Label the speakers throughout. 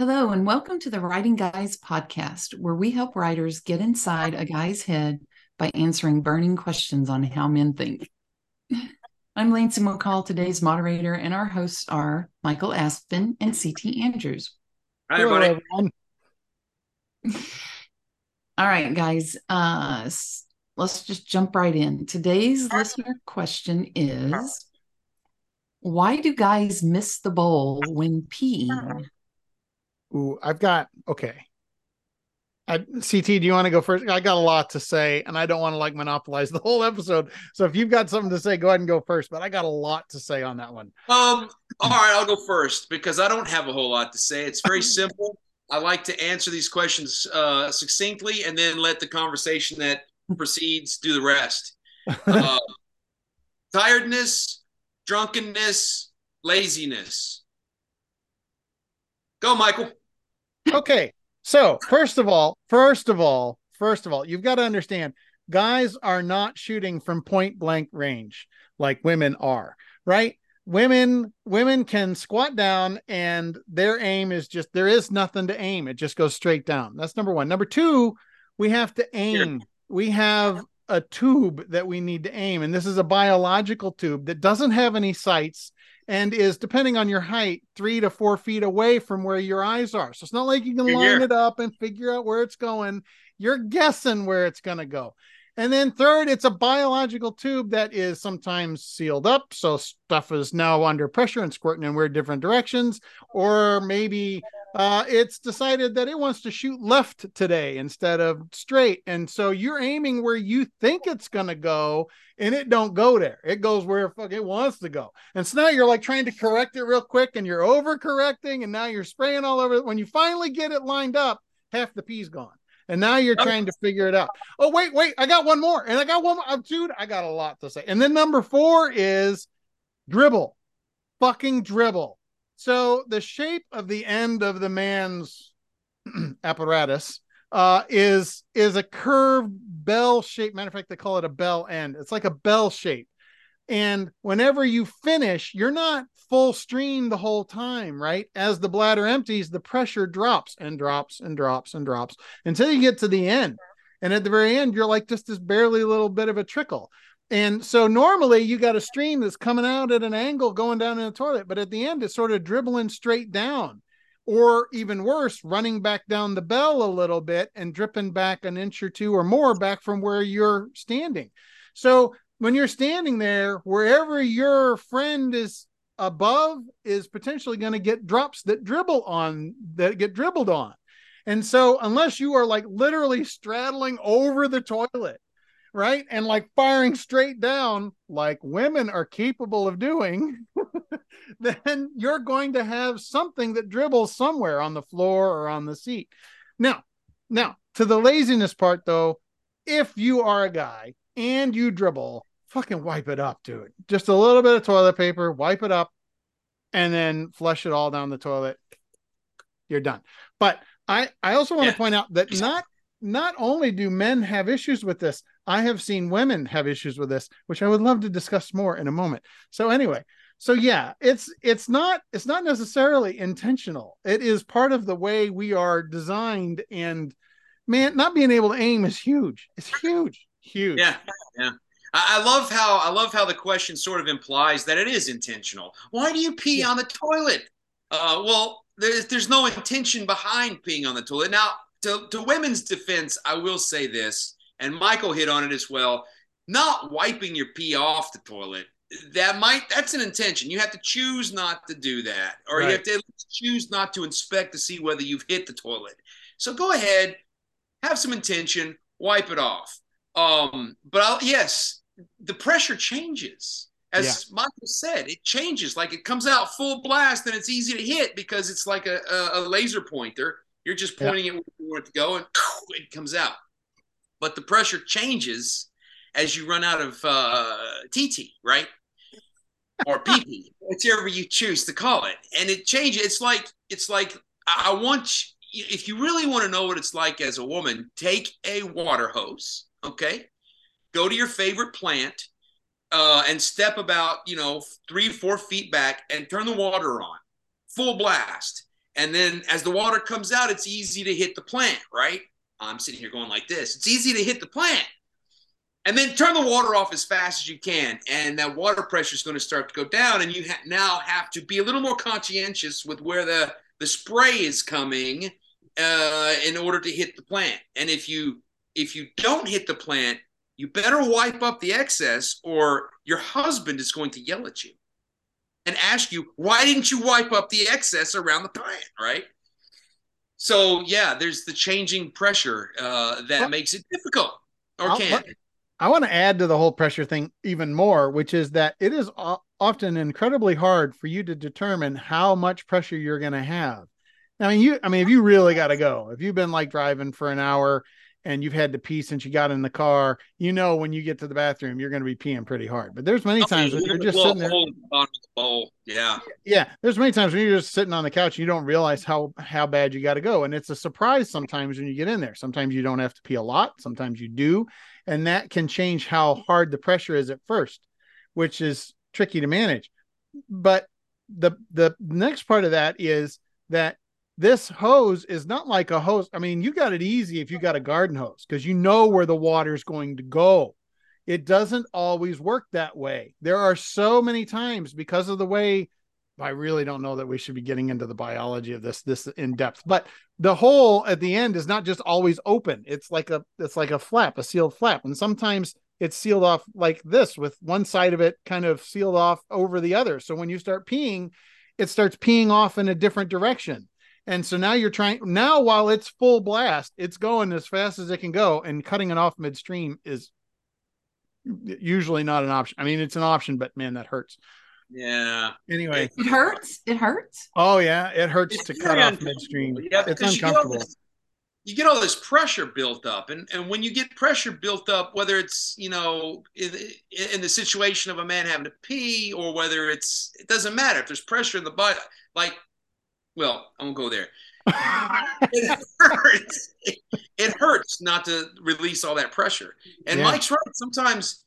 Speaker 1: Hello, and welcome to the Writing Guys podcast, where we help writers get inside a guy's head by answering burning questions on how men think. I'm Lancy McCall, today's moderator, and our hosts are Michael Aspen and CT Andrews.
Speaker 2: Hi, everybody.
Speaker 1: All right, guys, uh, let's just jump right in. Today's listener question is Why do guys miss the bowl when peeing?
Speaker 2: Ooh, I've got okay. I, CT, do you want to go first? I got a lot to say, and I don't want to like monopolize the whole episode. So if you've got something to say, go ahead and go first. But I got a lot to say on that one.
Speaker 3: Um, all right, I'll go first because I don't have a whole lot to say. It's very simple. I like to answer these questions uh, succinctly and then let the conversation that proceeds do the rest. Uh, tiredness, drunkenness, laziness. Go, Michael
Speaker 2: okay. So, first of all, first of all, first of all, you've got to understand guys are not shooting from point blank range like women are, right? Women women can squat down and their aim is just there is nothing to aim. It just goes straight down. That's number 1. Number 2, we have to aim. We have a tube that we need to aim and this is a biological tube that doesn't have any sights and is depending on your height three to four feet away from where your eyes are. So it's not like you can line it up and figure out where it's going. You're guessing where it's going to go. And then third, it's a biological tube that is sometimes sealed up. So stuff is now under pressure and squirting in weird different directions. Or maybe uh, it's decided that it wants to shoot left today instead of straight. And so you're aiming where you think it's going to go and it don't go there. It goes where fuck it wants to go. And so now you're like trying to correct it real quick and you're over correcting and now you're spraying all over. When you finally get it lined up, half the pee's gone and now you're trying to figure it out. Oh, wait, wait, I got one more, and I got one more. Oh, dude, I got a lot to say. And then number four is dribble, fucking dribble. So the shape of the end of the man's apparatus uh, is is a curved bell shape. Matter of fact, they call it a bell end. It's like a bell shape. And whenever you finish, you're not full stream the whole time, right? As the bladder empties, the pressure drops and drops and drops and drops until you get to the end. And at the very end, you're like just this barely little bit of a trickle. And so normally you got a stream that's coming out at an angle going down in the toilet, but at the end it's sort of dribbling straight down, or even worse, running back down the bell a little bit and dripping back an inch or two or more back from where you're standing. So when you're standing there, wherever your friend is above is potentially going to get drops that dribble on that get dribbled on. And so unless you are like literally straddling over the toilet, right? And like firing straight down like women are capable of doing, then you're going to have something that dribbles somewhere on the floor or on the seat. Now, now to the laziness part though, if you are a guy and you dribble, fucking wipe it up, dude. Just a little bit of toilet paper, wipe it up, and then flush it all down the toilet. You're done. But I I also want yeah. to point out that not not only do men have issues with this, I have seen women have issues with this, which I would love to discuss more in a moment. So anyway, so yeah, it's it's not it's not necessarily intentional. It is part of the way we are designed and man, not being able to aim is huge. It's huge. Huge.
Speaker 3: Yeah. Yeah. I love how I love how the question sort of implies that it is intentional. Why do you pee on the toilet? Uh, well, there's there's no intention behind peeing on the toilet. Now, to, to women's defense, I will say this, and Michael hit on it as well. Not wiping your pee off the toilet that might that's an intention. You have to choose not to do that, or right. you have to choose not to inspect to see whether you've hit the toilet. So go ahead, have some intention, wipe it off. Um, but I'll, yes, the pressure changes. As yeah. Michael said, it changes. Like it comes out full blast and it's easy to hit because it's like a, a, a laser pointer. You're just pointing yeah. it where you want it to go and it comes out. But the pressure changes as you run out of uh, TT, right? Or PP, whichever you choose to call it. And it changes. It's like, it's like, I want, if you really want to know what it's like as a woman, take a water hose, okay? go to your favorite plant uh, and step about, you know, three, four feet back and turn the water on full blast. And then as the water comes out, it's easy to hit the plant, right? I'm sitting here going like this. It's easy to hit the plant. And then turn the water off as fast as you can. And that water pressure is going to start to go down. And you ha- now have to be a little more conscientious with where the, the spray is coming uh, in order to hit the plant. And if you if you don't hit the plant, you better wipe up the excess or your husband is going to yell at you and ask you, why didn't you wipe up the excess around the plant, right? So yeah, there's the changing pressure uh, that well, makes it difficult or can.
Speaker 2: I want to add to the whole pressure thing even more, which is that it is often incredibly hard for you to determine how much pressure you're going to have. I mean, you, I mean, if you really got to go, if you've been like driving for an hour and you've had to pee since you got in the car, you know when you get to the bathroom you're going to be peeing pretty hard. But there's many times when you're just sitting there.
Speaker 3: Bowl. Yeah,
Speaker 2: yeah. There's many times when you're just sitting on the couch and you don't realize how how bad you got to go, and it's a surprise sometimes when you get in there. Sometimes you don't have to pee a lot, sometimes you do, and that can change how hard the pressure is at first, which is tricky to manage. But the the next part of that is that this hose is not like a hose. I mean, you got it easy if you got a garden hose because you know where the water is going to go. It doesn't always work that way. There are so many times because of the way I really don't know that we should be getting into the biology of this this in depth, but the hole at the end is not just always open. It's like a it's like a flap, a sealed flap, and sometimes it's sealed off like this with one side of it kind of sealed off over the other. So when you start peeing, it starts peeing off in a different direction. And so now you're trying now while it's full blast, it's going as fast as it can go, and cutting it off midstream is usually not an option. I mean, it's an option, but man, that hurts.
Speaker 3: Yeah.
Speaker 2: Anyway,
Speaker 1: it hurts. It hurts.
Speaker 2: Oh yeah, it hurts it's to cut off midstream. Yeah, it's uncomfortable.
Speaker 3: You, this, you get all this pressure built up, and and when you get pressure built up, whether it's you know in, in the situation of a man having to pee, or whether it's it doesn't matter if there's pressure in the body, like well, I won't go there. it hurts. It, it, hurts not to release all that pressure. And yeah. Mike's right. Sometimes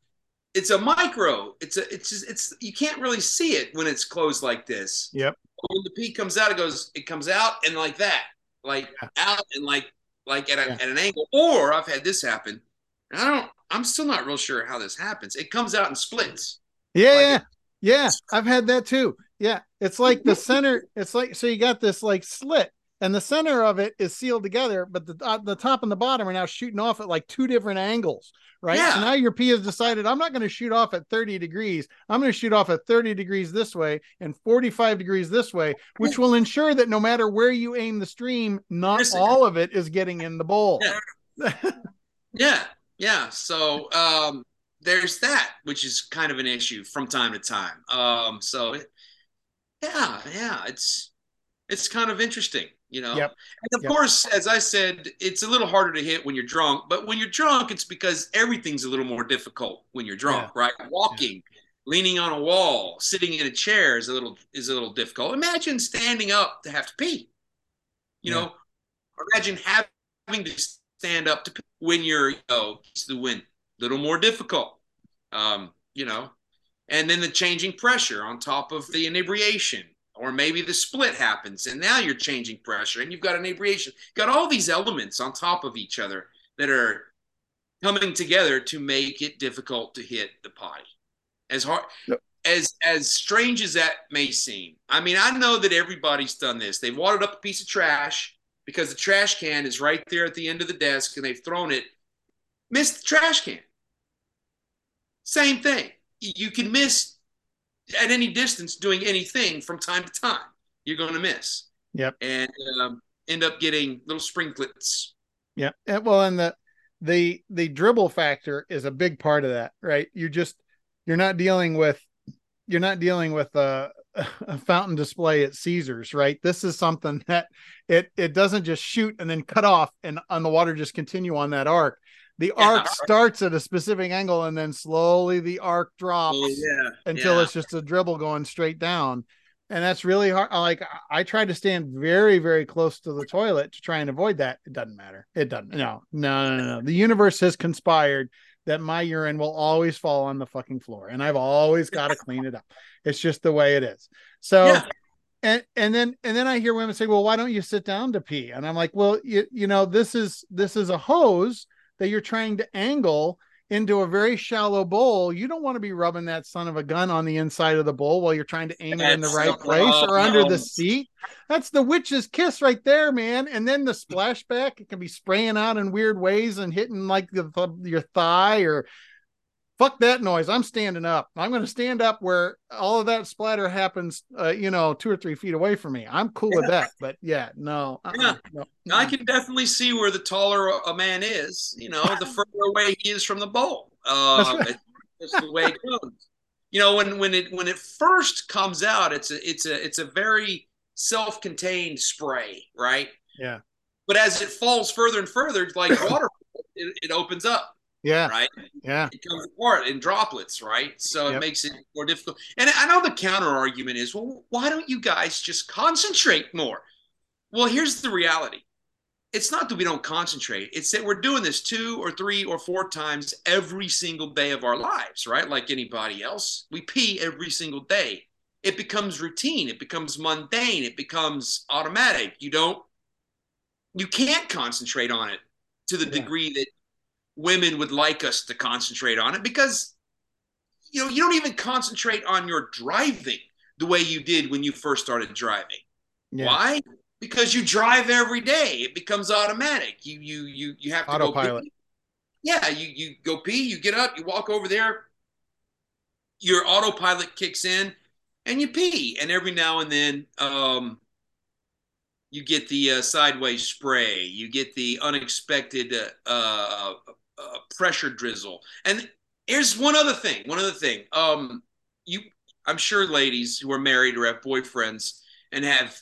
Speaker 3: it's a micro. It's a. It's just. It's you can't really see it when it's closed like this.
Speaker 2: Yep.
Speaker 3: When the pee comes out, it goes. It comes out and like that, like yeah. out and like like at, a, yeah. at an angle. Or I've had this happen. I don't. I'm still not real sure how this happens. It comes out and splits.
Speaker 2: Yeah, like yeah, it, yeah. I've had that too. Yeah, it's like the center. It's like so you got this like slit, and the center of it is sealed together, but the uh, the top and the bottom are now shooting off at like two different angles, right? Yeah. So now your pee has decided I'm not going to shoot off at 30 degrees. I'm going to shoot off at 30 degrees this way and 45 degrees this way, which will ensure that no matter where you aim the stream, not all of it is getting in the bowl.
Speaker 3: Yeah. yeah. Yeah. So um there's that, which is kind of an issue from time to time. Um, so it, yeah, yeah, it's it's kind of interesting, you know.
Speaker 2: Yep.
Speaker 3: And of
Speaker 2: yep.
Speaker 3: course, as I said, it's a little harder to hit when you're drunk, but when you're drunk, it's because everything's a little more difficult when you're drunk, yeah. right? Walking, yeah. leaning on a wall, sitting in a chair is a little is a little difficult. Imagine standing up to have to pee. You yeah. know, imagine having to stand up to pee when you're, you know, it's the wind, a little more difficult. Um, you know, and then the changing pressure on top of the inebriation or maybe the split happens and now you're changing pressure and you've got inebriation. Got all these elements on top of each other that are coming together to make it difficult to hit the potty. As hard yep. as as strange as that may seem i mean i know that everybody's done this. They've watered up a piece of trash because the trash can is right there at the end of the desk and they've thrown it. Missed the trash can. Same thing you can miss at any distance doing anything from time to time. You're going to miss.
Speaker 2: Yep.
Speaker 3: And um, end up getting little sprinklets.
Speaker 2: Yep. And, well, and the the the dribble factor is a big part of that, right? You just you're not dealing with you're not dealing with a, a fountain display at Caesars, right? This is something that it it doesn't just shoot and then cut off and on the water just continue on that arc the yeah. arc starts at a specific angle and then slowly the arc drops oh,
Speaker 3: yeah.
Speaker 2: until
Speaker 3: yeah.
Speaker 2: it's just a dribble going straight down and that's really hard like i try to stand very very close to the toilet to try and avoid that it doesn't matter it doesn't no no no no, no. the universe has conspired that my urine will always fall on the fucking floor and i've always got to clean it up it's just the way it is so and and then and then I hear women say, "Well, why don't you sit down to pee?" And I'm like, "Well, you you know, this is this is a hose that you're trying to angle into a very shallow bowl. You don't want to be rubbing that son of a gun on the inside of the bowl while you're trying to aim it in the right
Speaker 3: the
Speaker 2: place or under the seat. That's the witch's kiss right there, man. And then the splashback, it can be spraying out in weird ways and hitting like the, your thigh or fuck that noise. I'm standing up. I'm going to stand up where all of that splatter happens, uh, you know, two or three feet away from me. I'm cool with that. But yeah, no. uh-uh,
Speaker 3: Yeah.
Speaker 2: no.
Speaker 3: I can definitely see where the taller a man is, you know, the further away he is from the bowl.
Speaker 2: That's
Speaker 3: Um,
Speaker 2: right.
Speaker 3: That's the way it goes. You know, when when it when it first comes out, it's a it's a it's a very self-contained spray, right?
Speaker 2: Yeah.
Speaker 3: But as it falls further and further, like water, it, it opens up,
Speaker 2: Yeah.
Speaker 3: right?
Speaker 2: Yeah.
Speaker 3: It comes apart in droplets, right? So
Speaker 2: Yep.
Speaker 3: it makes it more difficult. And I know the counter argument is, well, why don't you guys just concentrate more? Well, here's the reality. It's not that we don't concentrate. It's that we're doing this two or three or four times every single day of our lives, right? Like anybody else. We pee every single day. It becomes routine. It becomes mundane. It becomes automatic. You don't, you can't concentrate on it to the
Speaker 2: Yeah.
Speaker 3: degree that women would like us to concentrate on it because you know you don't even concentrate on your driving the way you did when you first started driving
Speaker 2: Yeah.
Speaker 3: why because you drive every day it becomes automatic you you you you have to go
Speaker 2: Autopilot.
Speaker 3: pee. yeah you you go pee you get up you walk over there your autopilot kicks in and you pee and every now and then um you get the uh, sideways spray you get the unexpected uh, uh, uh, pressure drizzle. And here's one other thing one other thing. Um you i'm sure ladies who are married or have boyfriends and have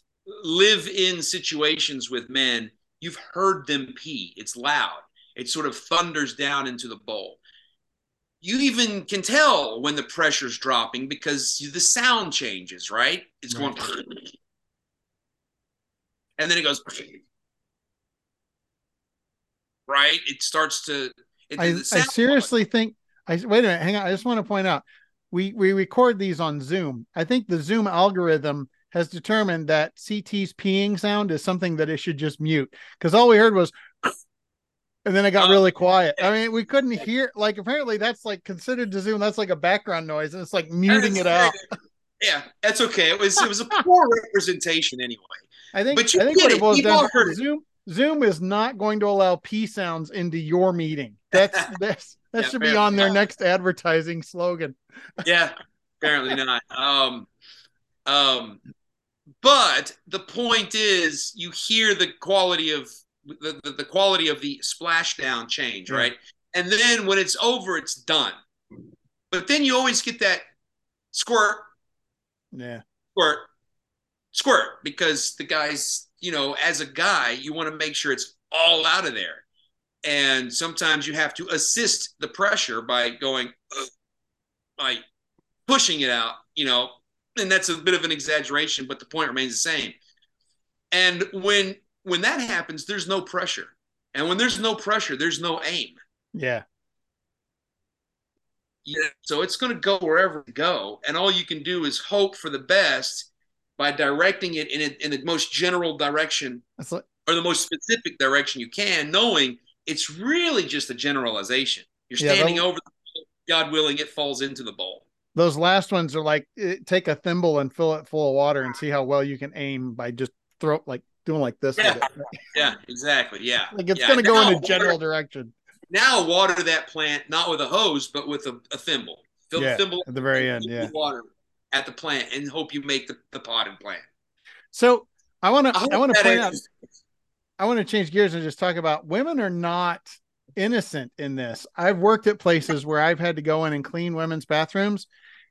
Speaker 3: live in situations with men you've heard them pee. It's loud. It sort of thunders down into the bowl. You even can tell when the pressure's dropping because the sound changes right? It's going and then it goes right it starts to it,
Speaker 2: I, I seriously think I wait a minute, hang on. I just want to point out we we record these on Zoom. I think the Zoom algorithm has determined that CT's peeing sound is something that it should just mute because all we heard was and then it got
Speaker 3: Oh.
Speaker 2: really quiet. I mean, we couldn't hear like apparently that's like considered to Zoom, that's like a background noise, and it's like muting it out.
Speaker 3: Yeah that's okay it was it was a poor representation anyway
Speaker 2: I think
Speaker 3: But you
Speaker 2: I think what
Speaker 3: it.
Speaker 2: boils down to
Speaker 3: it.
Speaker 2: Zoom Zoom is not going to allow pee sounds into your meeting. That's that's that
Speaker 3: Yeah,
Speaker 2: should be on their next advertising slogan.
Speaker 3: yeah apparently not um um but the point is you hear the quality of the, the, the quality of the splashdown change right and then when it's over it's done but then you always get that squirt
Speaker 2: Yeah.
Speaker 3: squirt. Squirt because the guys you know as a guy you want to make sure it's all out of there. And sometimes you have to assist the pressure by going by pushing it out you know? And that's a bit of an exaggeration but the point remains the same. And when when that happens there's no pressure. And when there's no pressure there's no aim.
Speaker 2: Yeah.
Speaker 3: Yeah, so it's going to go wherever it go, and all you can do is hope for the best by directing it in, a, in the most general direction
Speaker 2: like
Speaker 3: or the most specific direction you can, knowing it's really just a generalization. You're standing
Speaker 2: that-
Speaker 3: over, the, God willing, it falls into the bowl.
Speaker 2: those last ones are like eh, take a thimble and fill it full of water and see how well you can aim by just throw like doing like this.
Speaker 3: Yeah. Yeah, exactly. Yeah,
Speaker 2: Like it's
Speaker 3: Yeah,
Speaker 2: gonna go in a general direction.
Speaker 3: Now water that plant not with a hose, but with a, a thimble. Fill
Speaker 2: Yeah,
Speaker 3: the thimble
Speaker 2: At the very end, yeah.
Speaker 3: water at the plant, and hope you make the, the potted plant.
Speaker 2: So I want to
Speaker 3: I
Speaker 2: want to point out I want to change gears and just talk about women are not innocent in this. I've worked at places where I've had to go in and clean women's bathrooms.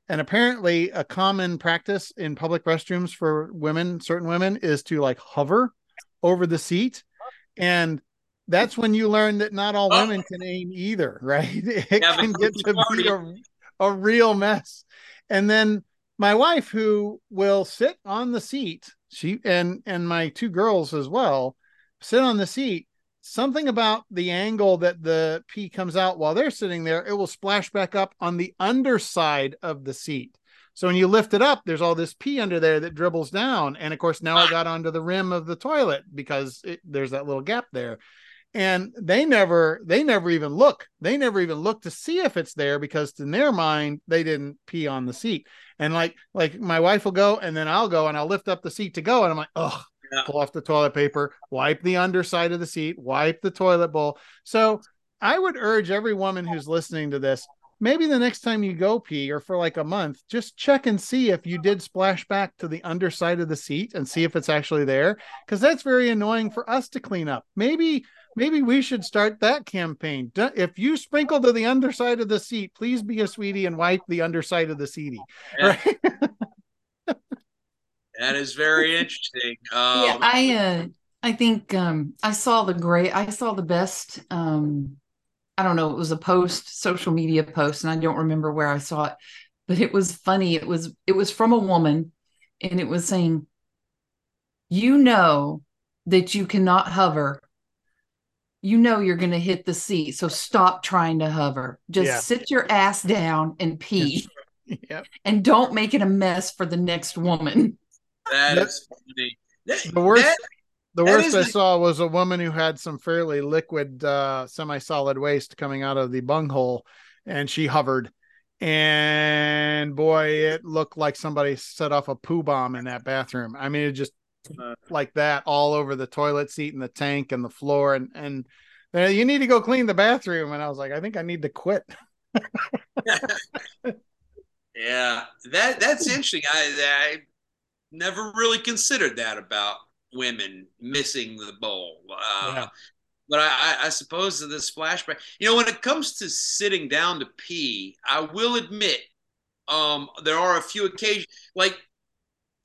Speaker 2: And apparently, a common practice in public restrooms for women, certain women, is to like hover over the seat. And that's when you learn that not all
Speaker 3: Oh.
Speaker 2: women can aim either, right? It
Speaker 3: Yeah,
Speaker 2: can get to be a, a real mess. And then my wife, who will sit on the seat, she and and my two girls as well, sit on the seat. Something about the angle that the pee comes out while they're sitting there, it will splash back up on the underside of the seat. So when you lift it up, there's all this pee under there that dribbles down. And of course, now I got onto the rim of the toilet because it, there's that little gap there. And they never, they never even look. They never even look to see if it's there because in their mind, they didn't pee on the seat. And like, like my wife will go and then I'll go and I'll lift up the seat to go. And I'm like, oh, yeah. pull off the toilet paper, wipe the underside of the seat, wipe the toilet bowl. So I would urge every woman who's listening to this maybe the next time you go pee or for like a month, just check and see if you did splash back to the underside of the seat and see if it's actually there. Cause that's very annoying for us to clean up. Maybe, maybe we should start that campaign. If you sprinkle to the underside of the seat, please be a sweetie and wipe the underside of the seatie. Right.
Speaker 3: that is very interesting.
Speaker 1: Um, yeah, I, uh, I think um, I saw the great, I saw the best um, I don't know, it was a post, social media post, and I don't remember where I saw it, but it was funny. It was it was from a woman, and it was saying, "You know that you cannot hover. You know you're going to hit the seat, so stop trying to hover. Just yeah. sit your ass down and pee, yep. and don't make it a mess for the next woman."
Speaker 3: That is funny.
Speaker 2: The worst. That- the worst I saw was a woman who had some fairly liquid, uh, semi-solid waste coming out of the bunghole, and she hovered. And boy, it looked like somebody set off a poo bomb in that bathroom. I mean, it just like that all over the toilet seat and the tank and the floor. And and uh, you need to go clean the bathroom. And I was like, I think I need to quit.
Speaker 3: yeah, that that's interesting. I I never really considered that about women missing the bowl. Uh, yeah. But I, I suppose the splashback, you know, when it comes to sitting down to pee, I will admit um, there are a few occasions, like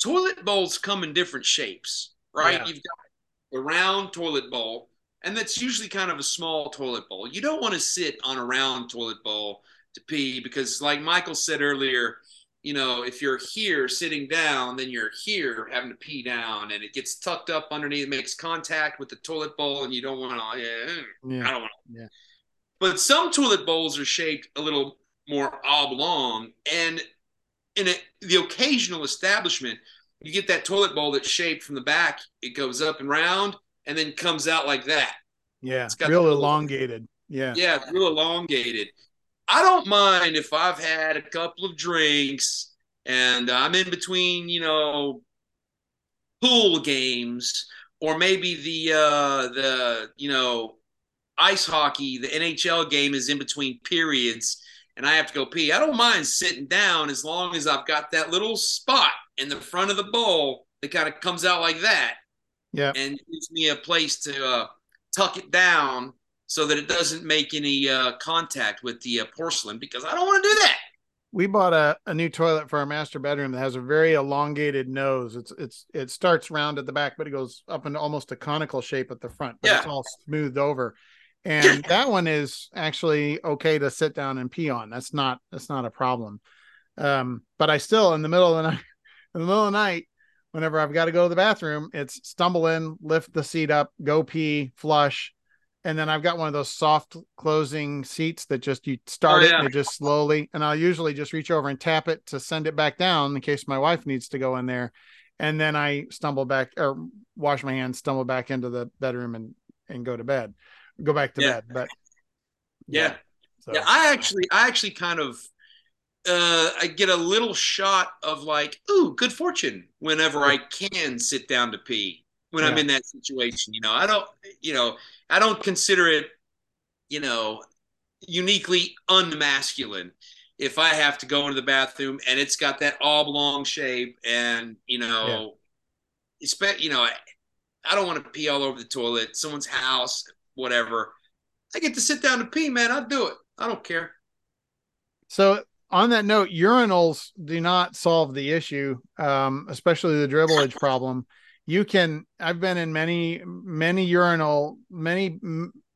Speaker 3: toilet bowls come in different shapes, right? Yeah. You've got a round toilet bowl, and that's usually kind of a small toilet bowl. You don't want to sit on a round toilet bowl to pee because, like Michael said earlier, you know, if you're here sitting down, then you're here having to pee down, and it gets tucked up underneath, it makes contact with the toilet bowl, and you don't want to. Yeah, uh, yeah, I don't want to. Yeah. But some toilet bowls are shaped a little more oblong, and in a, the occasional establishment, you get that toilet bowl that's shaped from the back. It goes up and round, and then comes out like that.
Speaker 2: Yeah, it's got real elongated. Yeah,
Speaker 3: yeah, real elongated. I don't mind if I've had a couple of drinks and I'm in between, you know, pool games or maybe the uh the you know ice hockey, the NHL game is in between periods and I have to go pee. I don't mind sitting down as long as I've got that little spot in the front of the bowl that kind of comes out like that.
Speaker 2: Yeah.
Speaker 3: And gives me a place to uh, tuck it down so that it doesn't make any uh, contact with the uh, porcelain because I don't want to do that.
Speaker 2: We bought a, a new toilet for our master bedroom that has a very elongated nose. It's it's it starts round at the back, but it goes up into almost a conical shape at the front. But yeah. it's all smoothed over. And that one is actually okay to sit down and pee on. That's not that's not a problem. Um, but I still in the middle of the night in the middle of the night, whenever I've got to go to the bathroom, it's stumble in, lift the seat up, go pee, flush, and then I've got one of those soft closing seats that just you start oh, yeah. it and it just slowly and I'll usually just reach over and tap it to send it back down in case my wife needs to go in there and then I stumble back or wash my hands stumble back into the bedroom and and go to bed go back to yeah. bed but
Speaker 3: yeah yeah, so. yeah I actually I actually kind of uh, I get a little shot of like, ooh, good fortune whenever I can sit down to pee when yeah. I'm in that situation. You know, I don't, you know, I don't consider it, you know, uniquely unmasculine if I have to go into the bathroom and it's got that oblong shape and you know, yeah. you know, I, I don't want to pee all over the toilet, someone's house, whatever. I get to sit down to pee, man. I'll do it. I don't care.
Speaker 2: So on that note, urinals do not solve the issue, um, especially the dribblage problem you can i've been in many many urinal many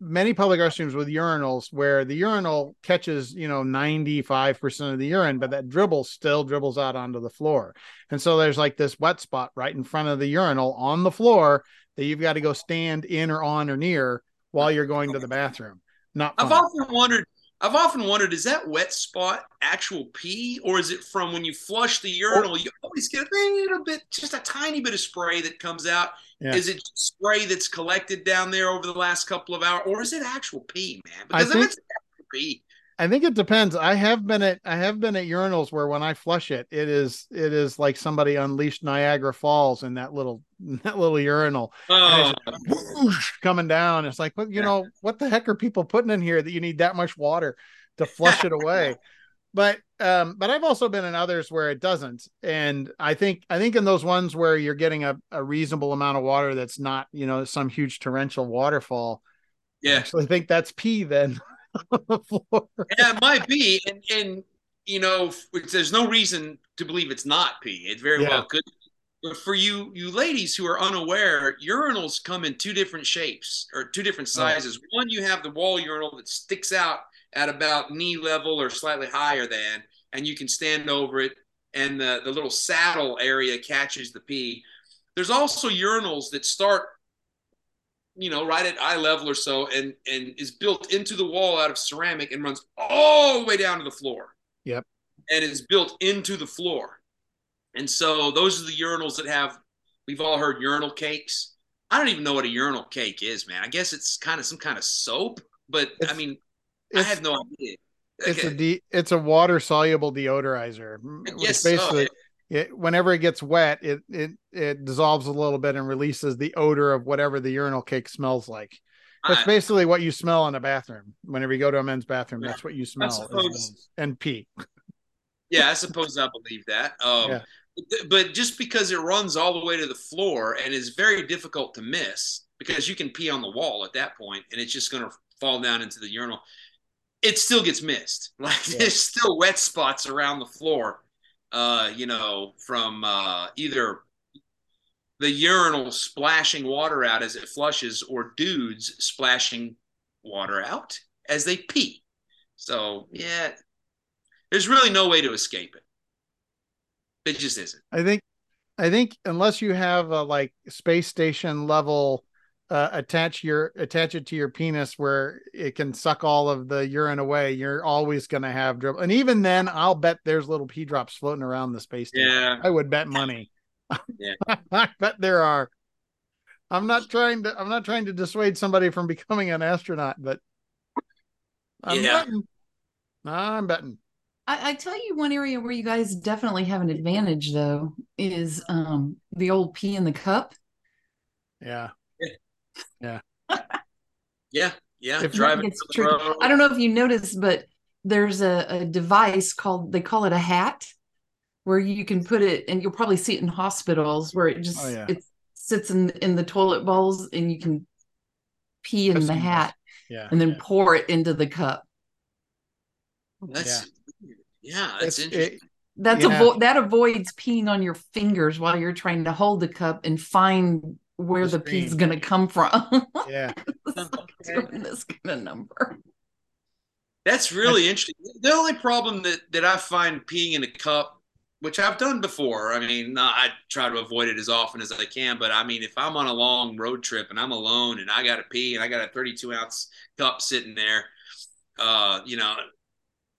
Speaker 2: many public restrooms with urinals where the urinal catches you know 95% of the urine but that dribble still dribbles out onto the floor and so there's like this wet spot right in front of the urinal on the floor that you've got to go stand in or on or near while you're going to the bathroom not
Speaker 3: fun. i've often wondered I've often wondered is that wet spot actual pee or is it from when you flush the urinal? You always get a little bit, just a tiny bit of spray that comes out.
Speaker 2: Yeah.
Speaker 3: Is it spray that's collected down there over the last couple of hours or is it actual pee, man?
Speaker 2: I
Speaker 3: Because
Speaker 2: think-
Speaker 3: if it's actual pee,
Speaker 2: I think it depends. I have been at I have been at urinals where when I flush it, it is it is like somebody unleashed Niagara Falls in that little that little urinal
Speaker 3: oh,
Speaker 2: whoosh, coming down. It's like, what you know, what the heck are people putting in here that you need that much water to flush it away? But um, but I've also been in others where it doesn't. And I think I think in those ones where you're getting a, a reasonable amount of water that's not, you know, some huge torrential waterfall. I
Speaker 3: yeah.
Speaker 2: actually think that's pee then on the floor.
Speaker 3: Yeah, it might be, and and you know, there's no reason to believe it's not pee. It very
Speaker 2: Yeah.
Speaker 3: well could. But for you, you ladies who are unaware, urinals come in two different shapes or two different
Speaker 2: Oh.
Speaker 3: sizes. One, you have the wall urinal that sticks out at about knee level or slightly higher than, and you can stand over it, and the the little saddle area catches the pee. There's also urinals that start you know, right at eye level or so, and and is built into the wall out of ceramic and runs all the way down to the floor.
Speaker 2: Yep.
Speaker 3: And is built into the floor. And so those are the urinals that have. We've all heard urinal cakes. I don't even know what a urinal cake is, man. I guess it's kind of some kind of soap, but I mean, I have no idea.
Speaker 2: it's a de- it's a water soluble deodorizer.
Speaker 3: I
Speaker 2: which oh,
Speaker 3: guess so.
Speaker 2: It, whenever it gets wet, it it it dissolves a little bit and releases the odor of whatever the urinal cake smells like. That's
Speaker 3: I-
Speaker 2: basically what you smell in a bathroom. Whenever you go to a men's bathroom,
Speaker 3: Yeah.
Speaker 2: that's what you smell.
Speaker 3: suppose-
Speaker 2: and pee.
Speaker 3: Yeah, I suppose I believe that. Um,
Speaker 2: Yeah.
Speaker 3: but, but just because it runs all the way to the floor and is very difficult to miss because you can pee on the wall at that point and it's just going to fall down into the urinal, it still gets missed. Like
Speaker 2: Yeah.
Speaker 3: there's still wet spots around the floor, uh, you know, from uh, either the urinal splashing water out as it flushes or dudes splashing water out as they pee. So, yeah, there's really no way to escape it. It just isn't.
Speaker 2: I think I think unless you have a like space station level uh, attach your attach it to your penis where it can suck all of the urine away, you're always going to have dribble. And even then, I'll bet there's little pee drops floating around the space station.
Speaker 3: Yeah.
Speaker 2: I would bet money.
Speaker 3: Yeah.
Speaker 2: I bet there are. I'm not trying to I'm not trying to dissuade somebody from becoming an astronaut, but I'm
Speaker 3: Yeah.
Speaker 2: betting. I'm betting.
Speaker 1: I, I tell you one area where you guys definitely have an advantage though is um the old pee in the cup.
Speaker 2: Yeah.
Speaker 3: Yeah. Yeah.
Speaker 2: If
Speaker 3: Driving
Speaker 1: It's
Speaker 3: the road.
Speaker 1: I don't know if you noticed, but there's a, a device called they call it a hat where you can put it and you'll probably see it in hospitals where it just
Speaker 2: Oh, yeah.
Speaker 1: it sits in in the toilet bowls and you can pee in
Speaker 2: I've
Speaker 1: the
Speaker 2: seen
Speaker 1: hat
Speaker 2: Yeah.
Speaker 1: and then
Speaker 2: yeah.
Speaker 1: pour it into the cup.
Speaker 3: Oh, that's yeah, that's
Speaker 2: It's-
Speaker 3: interesting.
Speaker 2: it-
Speaker 1: That's
Speaker 2: Yeah.
Speaker 1: avo- that avoids peeing on your fingers while you're trying to hold the cup and find where
Speaker 2: The
Speaker 1: the, pee's
Speaker 2: stream.
Speaker 1: going to come from.
Speaker 2: yeah.
Speaker 1: It's like doing this kind of number.
Speaker 3: That's really interesting. The only problem that that I find peeing in a cup, which I've done before, I mean, I try to avoid it as often as I can. But I mean, if I'm on a long road trip and I'm alone and I got to pee and I got a 32 ounce cup sitting there, uh, you know,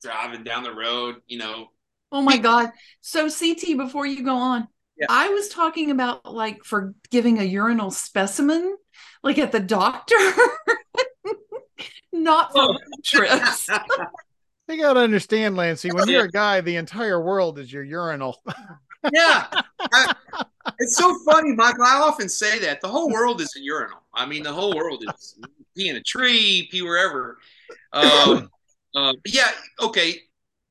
Speaker 3: driving down the road, you know,
Speaker 1: Oh my God. So, CT, before you go on,
Speaker 3: Yeah.
Speaker 1: I was talking about like for giving a urinal specimen, like at the doctor, not for
Speaker 3: Oh.
Speaker 1: road trips.
Speaker 2: You got to understand, Lancy, when you're a guy, the entire world is your urinal.
Speaker 3: yeah. I- it's so funny, Michael. I often say that the whole world is a urinal. I mean, the whole world is pee in a tree, pee wherever. Um, uh, yeah, okay.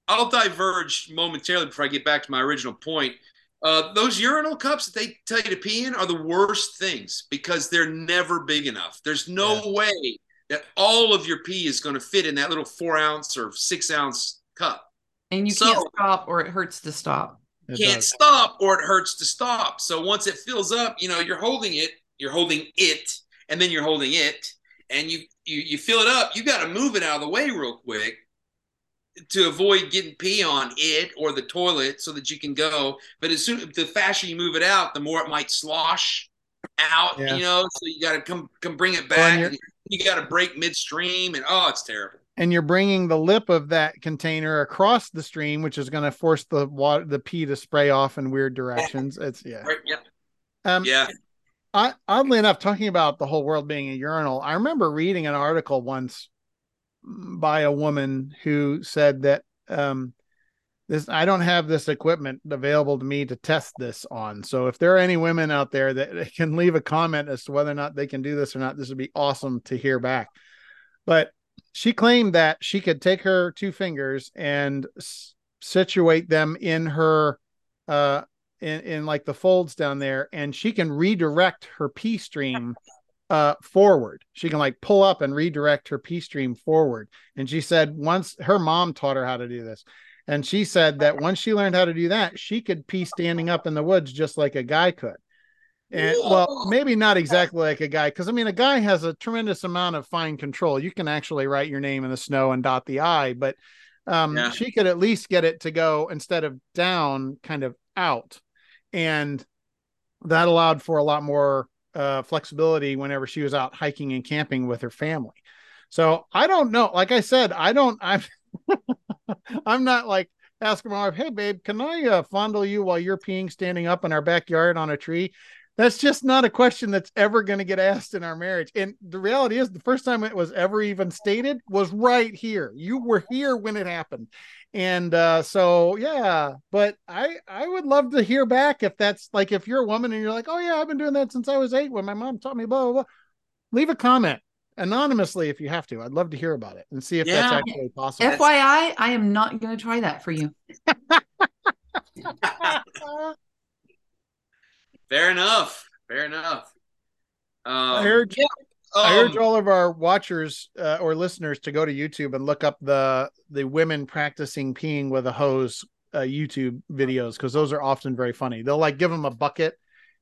Speaker 3: I'll diverge momentarily before I get back to my original point. Uh, those urinal cups that they tell you to pee in are the worst things because they're never big enough. There's no way that all of your pee is going to fit in that little four ounce or six ounce cup.
Speaker 1: and you
Speaker 3: So-
Speaker 1: can't stop or it hurts to stop.
Speaker 2: It
Speaker 3: can't
Speaker 2: does.
Speaker 3: stop or it hurts to stop. So once it fills up, you know, you're holding it, you're holding it, and then you're holding it, and you you you fill it up. You got to move it out of the way real quick to avoid getting pee on it or the toilet, so that you can go. But as soon the faster you move it out, the more it might slosh out.
Speaker 2: Yeah.
Speaker 3: You know, so you got to come come bring it back. you got to break midstream, and oh, it's terrible.
Speaker 2: and you're bringing the lip of that container across the stream, which is going to force the water, the pee to spray off in weird directions. It's yeah,
Speaker 3: Right, yeah.
Speaker 2: um,
Speaker 3: Yeah.
Speaker 2: I, oddly enough, talking about the whole world being a urinal, I remember reading an article once by a woman who said that um, this I don't have this equipment available to me to test this on. So if there are any women out there that can leave a comment as to whether or not they can do this or not, this would be awesome to hear back. But she claimed that she could take her two fingers and s- situate them in her uh in, in like the folds down there and she can redirect her pee stream uh forward. She can like pull up and redirect her pee stream forward. And she said once her mom taught her how to do this. And she said that once she learned how to do that she could pee standing up in the woods just like a guy could. And well maybe not exactly like a guy because i mean a guy has a tremendous amount of fine control. You can actually write your name in the snow and dot the i but um
Speaker 3: Yeah.
Speaker 2: she could at least get it to go instead of down kind of out. And that allowed for a lot more uh, flexibility whenever she was out hiking and camping with her family. So I don't know. Like I said, I don't. I'm. I'm not like asking my wife, "Hey, babe, can I uh, fondle you while you're peeing standing up in our backyard on a tree?" That's just not a question that's ever going to get asked in our marriage. And the reality is, the first time it was ever even stated was right here. You were here when it happened and uh so yeah but i i would love to hear back if that's like if you're a woman and you're like oh yeah i've been doing that since i was eight when my mom taught me blah blah blah leave a comment anonymously if you have to i'd love to hear about it and see if that's actually possible
Speaker 1: FYI, I am not going to try that for you.
Speaker 3: Fair enough. Fair enough. Um,
Speaker 2: i heard
Speaker 3: yeah,
Speaker 2: I urge
Speaker 3: um,
Speaker 2: all of our watchers uh, or listeners to go to YouTube and look up the the women practicing peeing with a hose uh, YouTube videos because those are often very funny. They'll like give them a bucket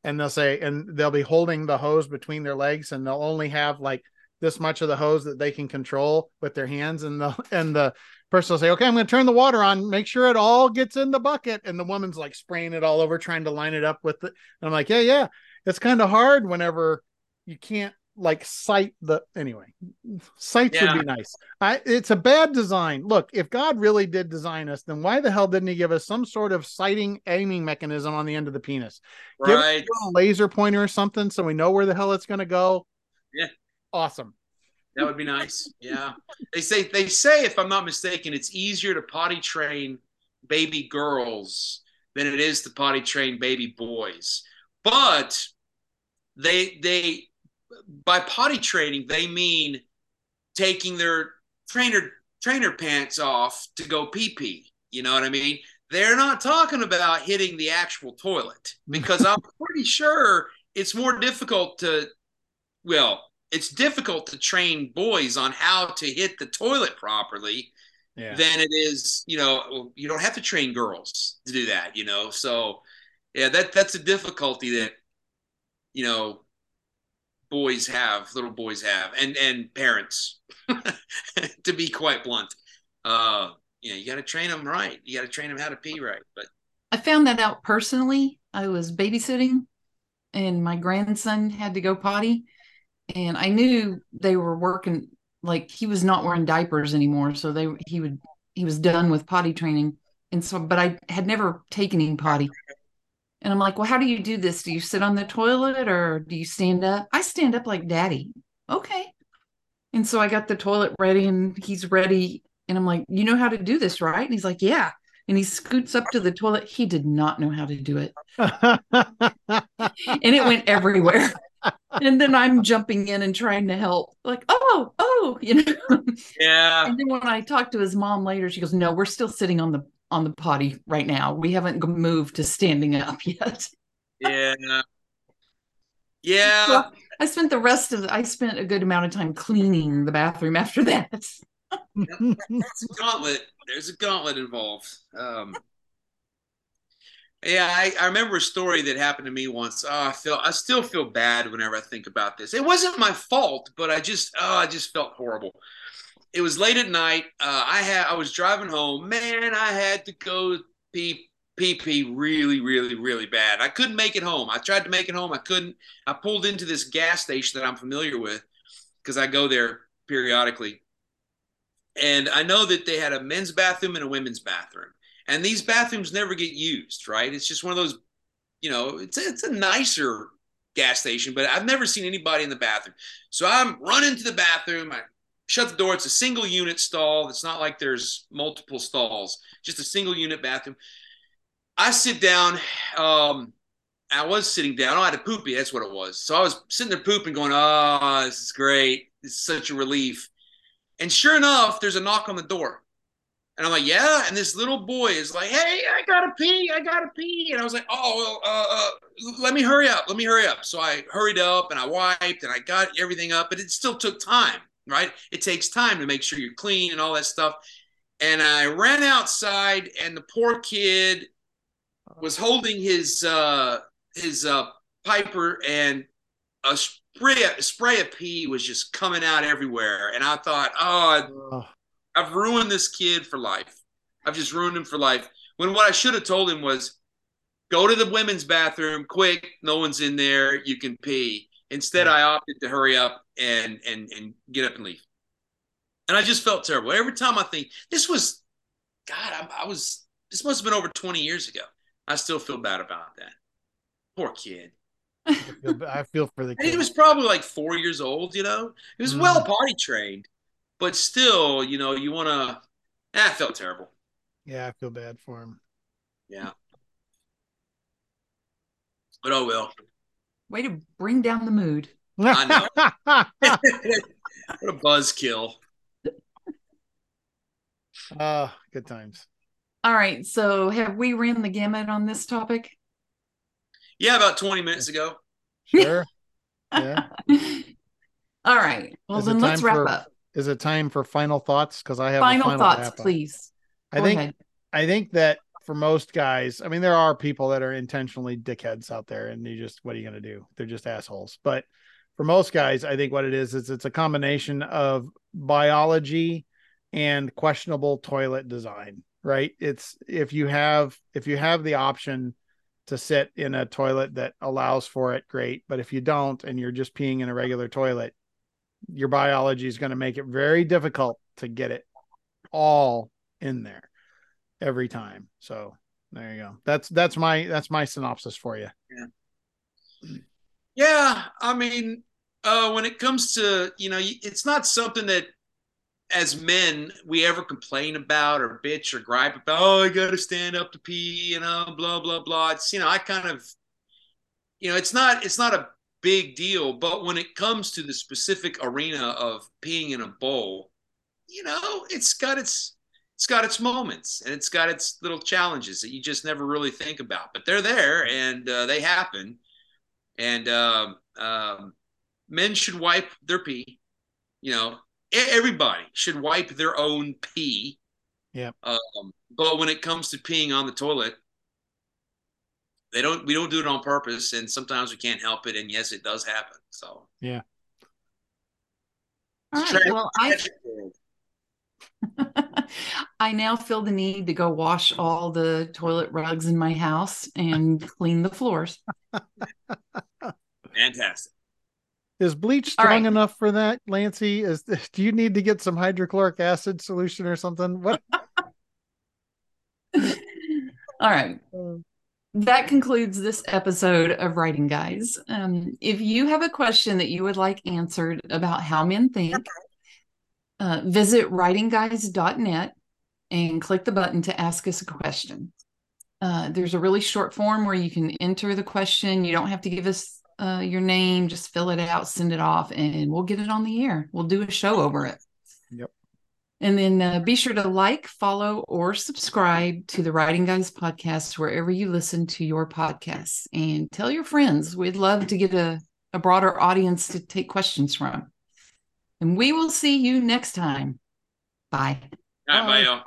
Speaker 2: and they'll say and they'll be holding the hose between their legs and they'll only have like this much of the hose that they can control with their hands and the and the person will say okay i'm going to turn the water on make sure it all gets in the bucket. And the woman's like spraying it all over trying to line it up with it. And i'm like yeah yeah. It's kind of hard whenever you can't like sight the anyway sights
Speaker 3: Yeah.
Speaker 2: would be nice. I it's a bad design. Look if god really did design us then why the hell didn't he give us some sort of sighting aiming mechanism on the end of the penis? Give us a laser pointer or something so we know where the hell it's going to go.
Speaker 3: Yeah.
Speaker 2: awesome
Speaker 3: That would be nice. Yeah. They say they say if I'm not mistaken, it's easier to potty train baby girls than it is to potty train baby boys. But they they by potty training they mean taking their trainer trainer pants off to go pee pee. You know what I mean? They're not talking about hitting the actual toilet because I'm pretty sure it's more difficult to well, it's difficult to train boys on how to hit the toilet properly
Speaker 2: yeah
Speaker 3: than it is, you know, you don't have to train girls to do that, you know. So yeah, that that's a difficulty that you know boys have, little boys have, and and parents, to be quite blunt. Uh, you know, you got to train them right. You got to train them how to pee right. But
Speaker 1: I found that out personally. I was babysitting and my grandson had to go potty. And I knew they were working like he was not wearing diapers anymore. So they he would he was done with potty training. And so but I had never taken him potty. And I'm like, well, how do you do this? Do you sit on the toilet or do you stand up? I stand up like daddy. Okay. And so I got the toilet ready and he's ready. And I'm like, you know how to do this, right? And he's like, yeah and he scoots up to the toilet. He did not know how to do it. And it went everywhere. And then I'm jumping in and trying to help. Like, oh, oh, you know.
Speaker 3: yeah,
Speaker 1: and then when I talked to his mom later, she goes, No, we're still sitting on the on the potty right now. We haven't moved to standing up yet.
Speaker 3: yeah, yeah.
Speaker 1: So I spent the rest of the, I spent a good amount of time cleaning the bathroom after that.
Speaker 3: There's a gauntlet. There's a gauntlet involved. Um, yeah, I, I remember a story that happened to me once. Oh, I feel I still feel bad whenever I think about this. It wasn't my fault, but I just oh, I just felt horrible. It was late at night. Uh, I had I was driving home. Man, I had to go pee pee pee really, really, really bad. I couldn't make it home. I tried to make it home. I couldn't. I pulled into this gas station that I'm familiar with because I go there periodically and I know that they had a men's bathroom and a women's bathroom, and these bathrooms never get used. Right? It's just one of those, you know, it's a, it's a nicer gas station, but I've never seen anybody in the bathroom. So I'm running to the bathroom. I shut the door. It's a single unit stall. It's not like there's multiple stalls, just a single unit bathroom. I sit down. Um, I was sitting down. Oh, I had a poopy. That's what it was. So I was sitting there pooping, going, "Oh, this is great. Is such a relief." And sure enough, there's a knock on the door, and I'm like, "Yeah." And this little boy is like, "Hey, I gotta pee. I gotta pee." And I was like, "Oh, uh, uh, let me hurry up. Let me hurry up." So I hurried up and I wiped and I got everything up, but it still took time, right? It takes time to make sure you're clean and all that stuff. And I ran outside, and the poor kid was holding his uh, his uh, Piper, and a spray a spray of pee was just coming out everywhere. And I thought, oh, I've ruined this kid for life. I've just ruined him for life. When what I should have told him was, go to the women's bathroom quick. No one's in there. You can pee. Instead, I opted to hurry up and and and get up and leave. And I just felt terrible. Every time I think this was, God, I, I was. This must have been over 20 years ago. I still feel bad about that. Poor kid.
Speaker 2: I feel, for the kid.
Speaker 3: And he was probably like four years old, you know. He was mm. well potty trained, but still, you know, you want to. Ah, felt terrible.
Speaker 2: Yeah, I feel bad for him.
Speaker 3: Yeah. But oh well.
Speaker 1: Way to bring down the mood.
Speaker 3: I know. what a buzzkill.
Speaker 2: Uh, good times.
Speaker 1: All right. So have we ran the gamut on this topic?
Speaker 3: Yeah, about 20 minutes ago.
Speaker 2: Sure. yeah.
Speaker 1: All right. Well, is then let's wrap
Speaker 2: for,
Speaker 1: up.
Speaker 2: Is it time for final thoughts? Because I have
Speaker 1: final,
Speaker 2: final
Speaker 1: thoughts, please.
Speaker 2: I think ahead. I think that for most guys, I mean, there are people that are intentionally dickheads out there, and you just what are you going to do? They're just assholes. But for most guys, I think what it is is it's a combination of biology and questionable toilet design right it's if you have if you have the option to sit in a toilet that allows for it great but if you don't and you're just peeing in a regular toilet your biology is going to make it very difficult to get it all in there every time. So there you go. That's that's my that's my synopsis for you.
Speaker 3: Yeah yeah i mean uh when it comes to you know it's not something that as men we ever complain about or bitch or gripe about oh i gotta stand up to pee you know blah blah blah. It's you know i kind of you know it's not it's not a big deal but when it comes to the specific arena of peeing in a bowl you know it's got its it's got its moments and it's got its little challenges that you just never really think about but they're there and uh, they happen and uh, um, men should wipe their pee you know everybody should wipe their own pee.
Speaker 2: Yeah.
Speaker 3: Um, but when it comes to peeing on the toilet, they don't. We don't do it on purpose, and sometimes we can't help it. And yes, it does happen. So
Speaker 2: yeah.
Speaker 1: All right. Well, I. I now feel the need to go wash all the toilet rugs in my house and clean the floors.
Speaker 3: Fantastic.
Speaker 2: Is bleach strong right. enough for that, Lancy? Is do you need to get some hydrochloric acid solution or something? What?
Speaker 1: All right. Uh, That concludes this episode of Writing Guys. Um, if you have a question that you would like answered about how men think, uh, visit writingguys.net and click the button to ask us a question. Uh, there's a really short form where you can enter the question. You don't have to give us uh, your name, just fill it out, send it off, and we'll get it on the air. We'll do a show over it.
Speaker 2: Yep.
Speaker 1: And then uh, be sure to like, follow, or subscribe to the Writing Guys podcast wherever you listen to your podcasts and tell your friends. We'd love to get a, a broader audience to take questions from. And we will see you next time. Bye.
Speaker 3: Bye, bye y'all.